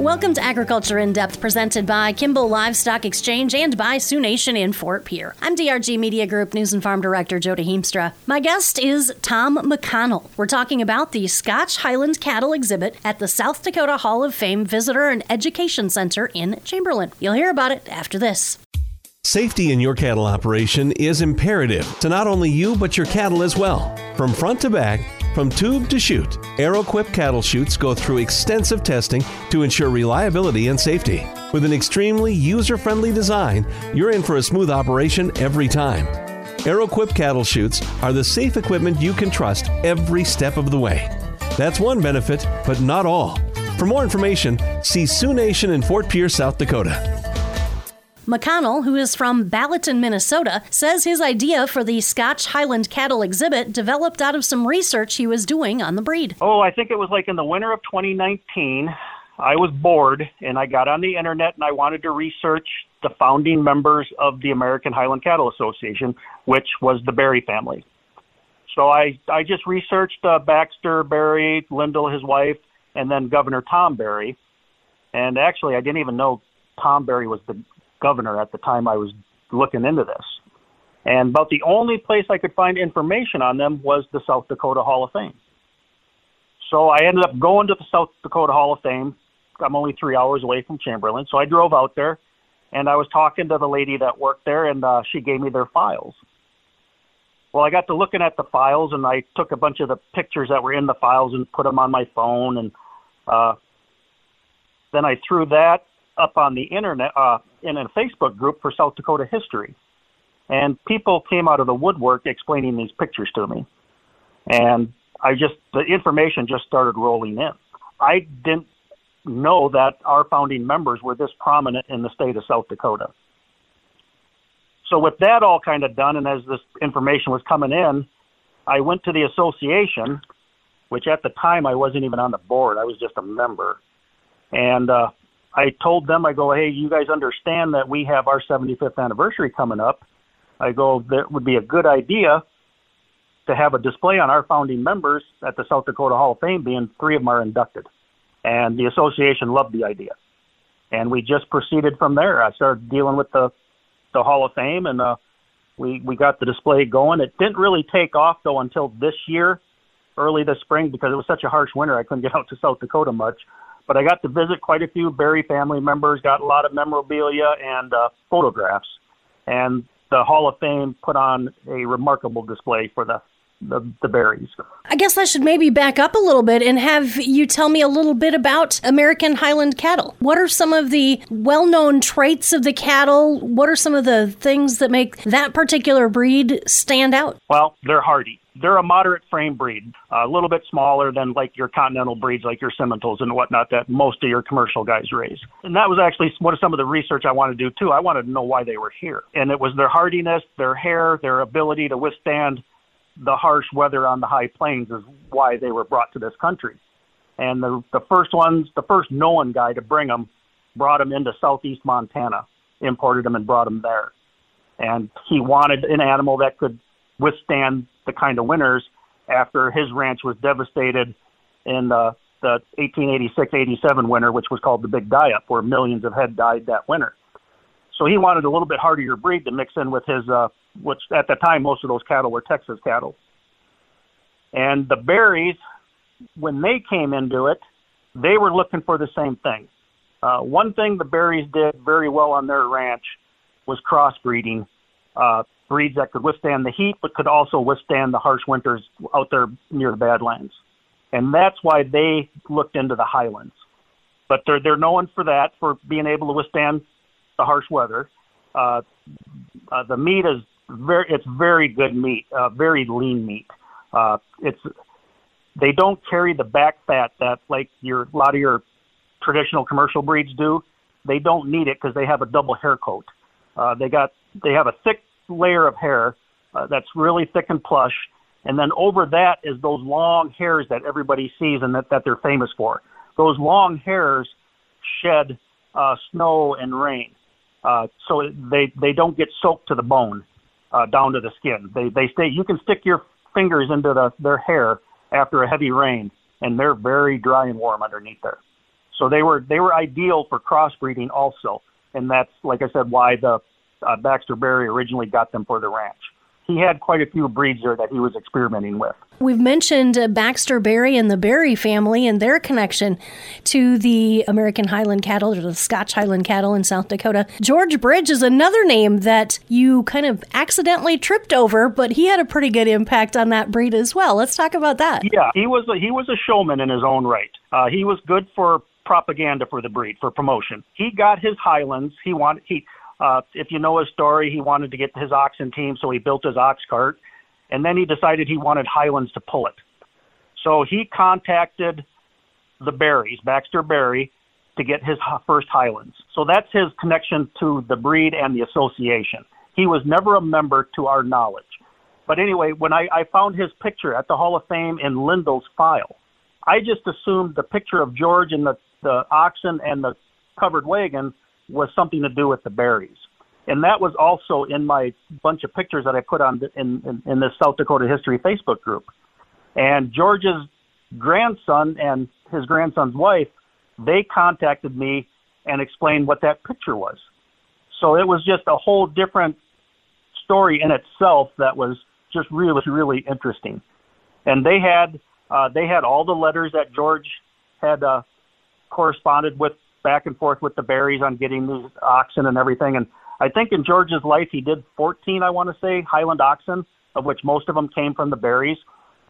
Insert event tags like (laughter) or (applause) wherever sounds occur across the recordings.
Welcome to Agriculture in Depth, presented by Kimball Livestock Exchange and by Sioux Nation in Fort Pierre. I'm DRG Media Group News and Farm Director Jody Heemstra. My guest is Tom McConnell. We're talking about the Scotch Highland Cattle exhibit at the South Dakota Hall of Fame Visitor and Education Center in Chamberlain. You'll hear about it after this. Safety in your cattle operation is imperative to not only you but your cattle as well. From front to back, from tube to chute, Arrowquip cattle chutes go through extensive testing to ensure reliability and safety. With an extremely user friendly design, you're in for a smooth operation every time. Arrowquip cattle chutes are the safe equipment you can trust every step of the way. That's one benefit, but not all. For more information, see Sioux Nation in Fort Pierre, South Dakota. McConnell, who is from Balaton, Minnesota, says his idea for the Scotch Highland cattle exhibit developed out of some research he was doing on the breed. Oh, I think it was like in the winter of 2019. I was bored and I got on the internet and I wanted to research the founding members of the American Highland Cattle Association, which was the Berry family. So I I just researched uh, Baxter Berry, Lyndall, his wife, and then Governor Tom Berry. And actually, I didn't even know Tom Berry was the governor at the time I was looking into this. And about the only place I could find information on them was the South Dakota Hall of Fame. So I ended up going to the South Dakota Hall of Fame. I'm only three hours away from Chamberlain. So I drove out there and I was talking to the lady that worked there and uh, she gave me their files. Well, I got to looking at the files and I took a bunch of the pictures that were in the files and put them on my phone and uh, then I threw that up on the internet uh, in a Facebook group for South Dakota history, and people came out of the woodwork explaining these pictures to me, and I just the information just started rolling in. I didn't know that our founding members were this prominent in the state of South Dakota. So with that all kind of done, and as this information was coming in, I went to the association, which at the time I wasn't even on the board; I was just a member, and uh, I told them, I go, hey, you guys understand that we have our 75th anniversary coming up. I go, that would be a good idea to have a display on our founding members at the South Dakota Hall of Fame, being three of them are inducted. And the association loved the idea. And we just proceeded from there. I started dealing with the, the Hall of Fame and uh, we, we got the display going. It didn't really take off though until this year, early this spring, because it was such a harsh winter. I couldn't get out to South Dakota much but I got to visit quite a few Berry family members, got a lot of memorabilia and uh, photographs. And the Hall of Fame put on a remarkable display for the the, the Berries. I guess I should maybe back up a little bit and have you tell me a little bit about American Highland cattle. What are some of the well known traits of the cattle? What are some of the things that make that particular breed stand out? Well, they're hardy they're a moderate frame breed, a little bit smaller than like your continental breeds, like your Simmentals and whatnot that most of your commercial guys raise. And that was actually one of some of the research I wanted to do too. I wanted to know why they were here, and it was their hardiness, their hair, their ability to withstand the harsh weather on the high plains is why they were brought to this country. And the the first ones, the first known guy to bring them, brought them into southeast Montana, imported them and brought them there. And he wanted an animal that could withstand the kind of winters after his ranch was devastated in the, the 1886-87 winter, which was called the Big Die Up, where millions of head died that winter. So he wanted a little bit hardier breed to mix in with his, uh, which at the time most of those cattle were Texas cattle. And the Berries, when they came into it, they were looking for the same thing. Uh, one thing the Berries did very well on their ranch was crossbreeding uh, breeds that could withstand the heat, but could also withstand the harsh winters out there near the Badlands. And that's why they looked into the highlands. But they're they're known for that, for being able to withstand the harsh weather. Uh, uh, the meat is very it's very good meat, uh, very lean meat. Uh, it's they don't carry the back fat that like your a lot of your traditional commercial breeds do. They don't need it because they have a double hair coat. Uh, they got they have a thick layer of hair uh, that's really thick and plush, and then over that is those long hairs that everybody sees and that, that they're famous for. Those long hairs shed uh, snow and rain, uh, so they they don't get soaked to the bone, uh, down to the skin. They they stay. You can stick your fingers into the, their hair after a heavy rain, and they're very dry and warm underneath there. So they were they were ideal for crossbreeding also, and that's like I said why the uh, Baxter Berry originally got them for the ranch he had quite a few breeds there that he was experimenting with. We've mentioned uh, Baxter Berry and the Berry family and their connection to the American Highland cattle or the Scotch Highland cattle in South Dakota. George Bridge is another name that you kind of accidentally tripped over, but he had a pretty good impact on that breed as well. Let's talk about that. Yeah, he was a, he was a showman in his own right. Uh, he was good for propaganda for the breed for promotion. He got his Highlands. He wanted he uh, if you know his story, he wanted to get his oxen team, so he built his ox cart, and then he decided he wanted Highlands to pull it. So he contacted the Berries, Baxter Berry, to get his first Highlands. So that's his connection to the breed and the association. He was never a member to our knowledge. But anyway, when I, I found his picture at the Hall of Fame in Lyndall's file, I just assumed the picture of George and the, the oxen and the covered wagon was something to do with the Berries. And that was also in my bunch of pictures that I put on in, in, in this South Dakota History Facebook group. And George's grandson and his grandson's wife, they contacted me and explained what that picture was. So it was just a whole different story in itself that was just really, really interesting. And they had uh, they had all the letters that George had uh, corresponded with back and forth with the Berries on getting these oxen and everything. And I think in George's life, he did 14, I want to say, Highland oxen, of which most of them came from the Berries.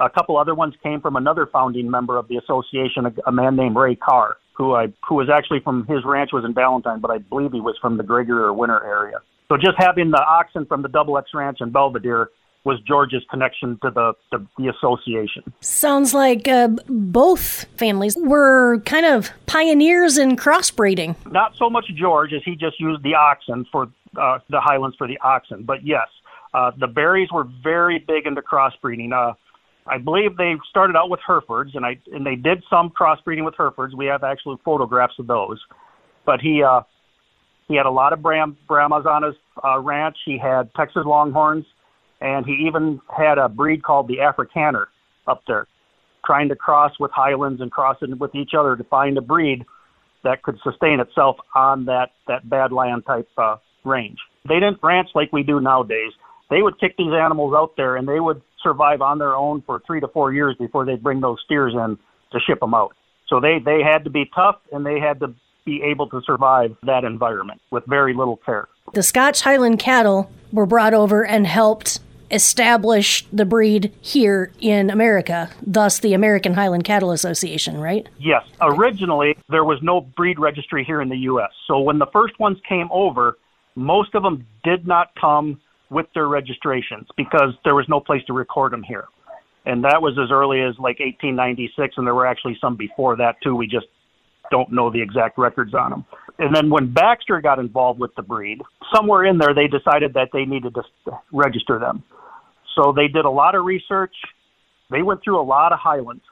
A couple other ones came from another founding member of the association, a, a man named Ray Carr, who I who was actually from his ranch was in Ballantyne, but I believe he was from the Gregory or Winner area. So just having the oxen from the Double X Ranch in Belvidere was George's connection to the, the, the association. Sounds like uh, both families were kind of pioneers in crossbreeding. Not so much George, as he just used the oxen for uh, the Highlands for the oxen, but yes, uh, the Berries were very big into crossbreeding. Uh, I believe they started out with Herefords, and I and they did some crossbreeding with Herefords. We have actual photographs of those. But he uh, he had a lot of Bram, Brahmas on his uh, ranch. He had Texas Longhorns and he even had a breed called the Afrikaner up there, trying to cross with Highlands and crossing with each other to find a breed that could sustain itself on that that badland type uh, range. They didn't ranch like we do nowadays. They would kick these animals out there, and they would survive on their own for three to four years before they'd bring those steers in to ship them out. So they they had to be tough, and they had to be able to survive that environment with very little care. The Scotch Highland cattle were brought over and helped establish the breed here in America, thus the American Highland Cattle Association, right? Yes. Originally, there was no breed registry here in the U.S. So when the first ones came over, most of them did not come with their registrations because there was no place to record them here. And that was as early as like 1896, and there were actually some before that too. We just don't know the exact records on them. And then when Baxter got involved with the breed, somewhere in there they decided that they needed to register them. So they did a lot of research. They went through a lot of highlands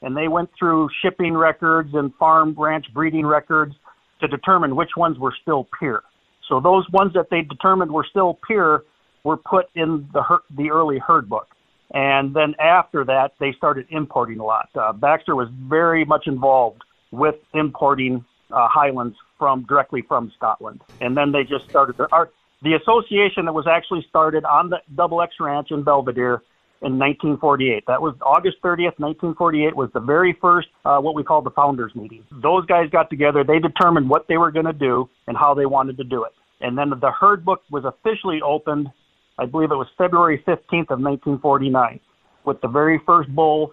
and they went through shipping records and farm ranch breeding records to determine which ones were still pure. So those ones that they determined were still pure were put in the her- the early herd book. And then after that, they started importing a lot. Uh, Baxter was very much involved with importing uh, Highlands from directly from Scotland. And then they just started. Their, our, the association that was actually started on the Double X Ranch in Belvidere in 1948. That was August 30th, 1948 was the very first uh, what we call the founders meeting. Those guys got together, they determined what they were going to do and how they wanted to do it. And then the herd book was officially opened, I believe it was February 15th of 1949, with the very first bull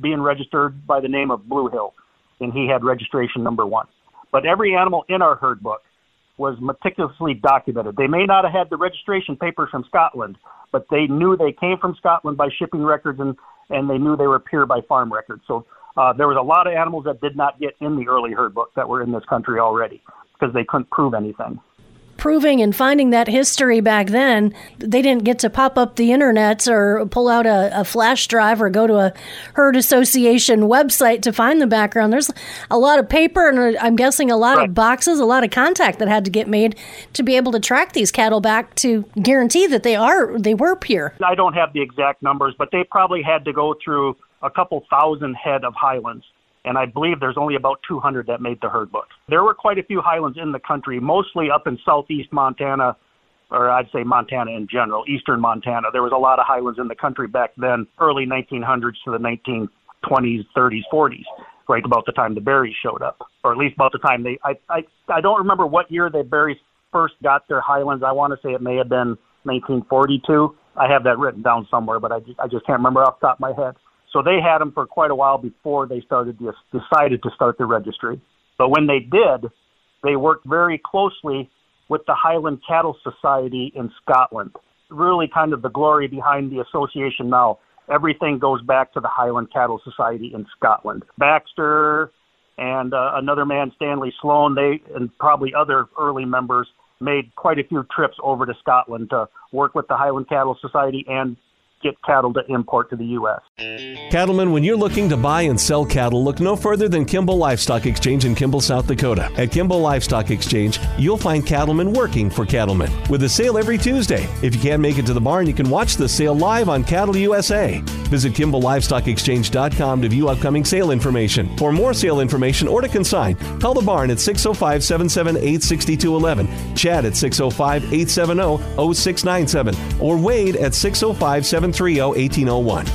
being registered by the name of Blue Hill, and he had registration number 1. But every animal in our herd book was meticulously documented. They may not have had the registration papers from Scotland, but they knew they came from Scotland by shipping records and, and they knew they were pure by farm records. So uh, there was a lot of animals that did not get in the early herd book that were in this country already because they couldn't prove anything proving and finding that history back then, they didn't get to pop up the internet or pull out a, a, flash drive or go to a herd association website to find the background. There's a lot of paper and uh, I'm guessing a lot right. of boxes, a lot of contact that had to get made to be able to track these cattle back to guarantee that they are they were pure. I don't have the exact numbers, but they probably had to go through a couple thousand head of Highlands and I believe there's only about 200 that made the herd book. There were quite a few highlands in the country, mostly up in southeast Montana, or I'd say Montana in general, eastern Montana. There was a lot of highlands in the country back then, early 1900s to the 1920s, 30s, 40s, right about the time the Berries showed up, or at least about the time they. I I I don't remember what year the Berries first got their highlands. I want to say it may have been 1942. I have that written down somewhere, but I just, I just can't remember off the top of my head. So they had them for quite a while before they started to, decided to start the registry. But when they did, they worked very closely with the Highland Cattle Society in Scotland. Really, kind of the glory behind the association now. Everything goes back to the Highland Cattle Society in Scotland. Baxter and uh, another man, Stanley Sloan, they and probably other early members made quite a few trips over to Scotland to work with the Highland Cattle Society and get cattle to import to the U.S. Cattlemen, when you're looking to buy and sell cattle, look no further than Kimball Livestock Exchange in Kimball, South Dakota. At Kimball Livestock Exchange, you'll find cattlemen working for cattlemen with a sale every Tuesday. If you can't make it to the barn, you can watch the sale live on Cattle USA. Visit KimballLivestockExchange.com to view upcoming sale information. For more sale information or to consign, call the barn at 605 778 6211, Chad at 605 870 0697, or Wade at 605 730 1801.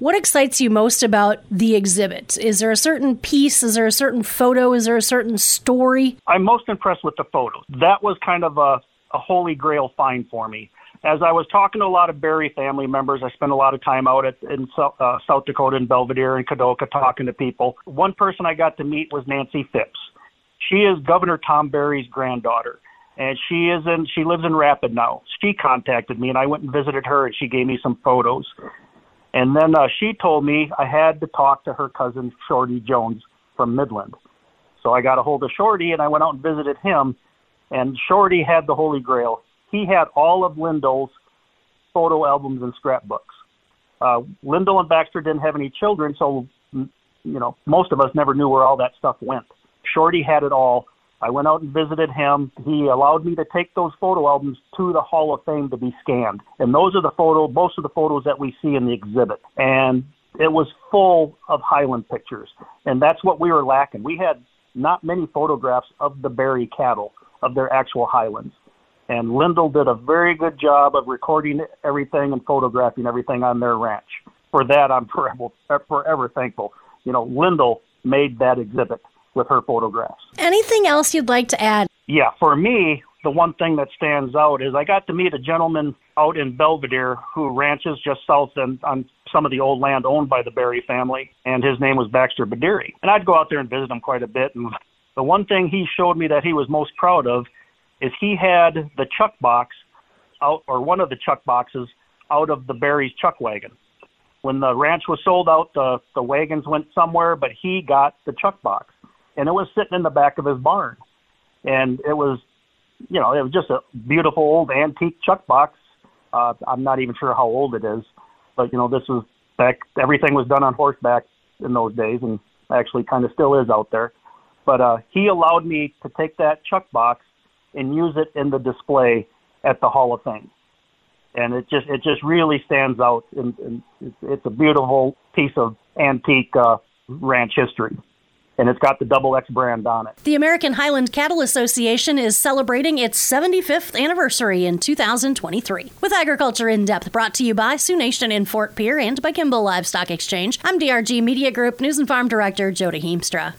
What excites you most about the exhibit? Is there a certain piece? Is there a certain photo? Is there a certain story? I'm most impressed with the photos. That was kind of a, a holy grail find for me. As I was talking to a lot of Berry family members, I spent a lot of time out at, in uh, South Dakota and Belvidere and Kadoka talking to people. One person I got to meet was Nancy Phipps. She is Governor Tom Berry's granddaughter and she is in she lives in Rapid now. She contacted me and I went and visited her and she gave me some photos. And then uh, she told me I had to talk to her cousin Shorty Jones from Midland. So I got a hold of Shorty and I went out and visited him. And Shorty had the Holy Grail. He had all of Lyndall's photo albums and scrapbooks. Uh, Lyndall and Baxter didn't have any children, so you know most of us never knew where all that stuff went. Shorty had it all. I went out and visited him. He allowed me to take those photo albums to the Hall of Fame to be scanned. And those are the photo, most of the photos that we see in the exhibit. And it was full of Highland pictures. And that's what we were lacking. We had not many photographs of the Berry cattle, of their actual Highlands. And Lyndall did a very good job of recording everything and photographing everything on their ranch. For that, I'm (laughs) forever, forever thankful. You know, Lyndall made that exhibit with her photographs. Anything else you'd like to add? Yeah, for me, the one thing that stands out is I got to meet a gentleman out in Belvidere who ranches just south and on some of the old land owned by the Berry family, and his name was Baxter Badiri. And I'd go out there and visit him quite a bit. And the one thing he showed me that he was most proud of is he had the chuck box out, or one of the chuck boxes out of the Berry's chuck wagon. When the ranch was sold out, the the wagons went somewhere, but he got the chuck box and it was sitting in the back of his barn. And it was, you know, it was just a beautiful old antique chuck box. Uh, I'm not even sure how old it is, but you know, this was back. Everything was done on horseback in those days, and actually kind of still is out there. But uh, he allowed me to take that chuck box and use it in the display at the Hall of Fame, and it just it just really stands out. And, and it's, it's a beautiful piece of antique uh, ranch history and it's got the double X brand on it. The American Highland Cattle Association is celebrating its 75th anniversary in 2023. With Agriculture in Depth brought to you by Sioux Nation in Fort Pierre and by Kimball Livestock Exchange, I'm DRG Media Group News and Farm Director Jody Heemstra.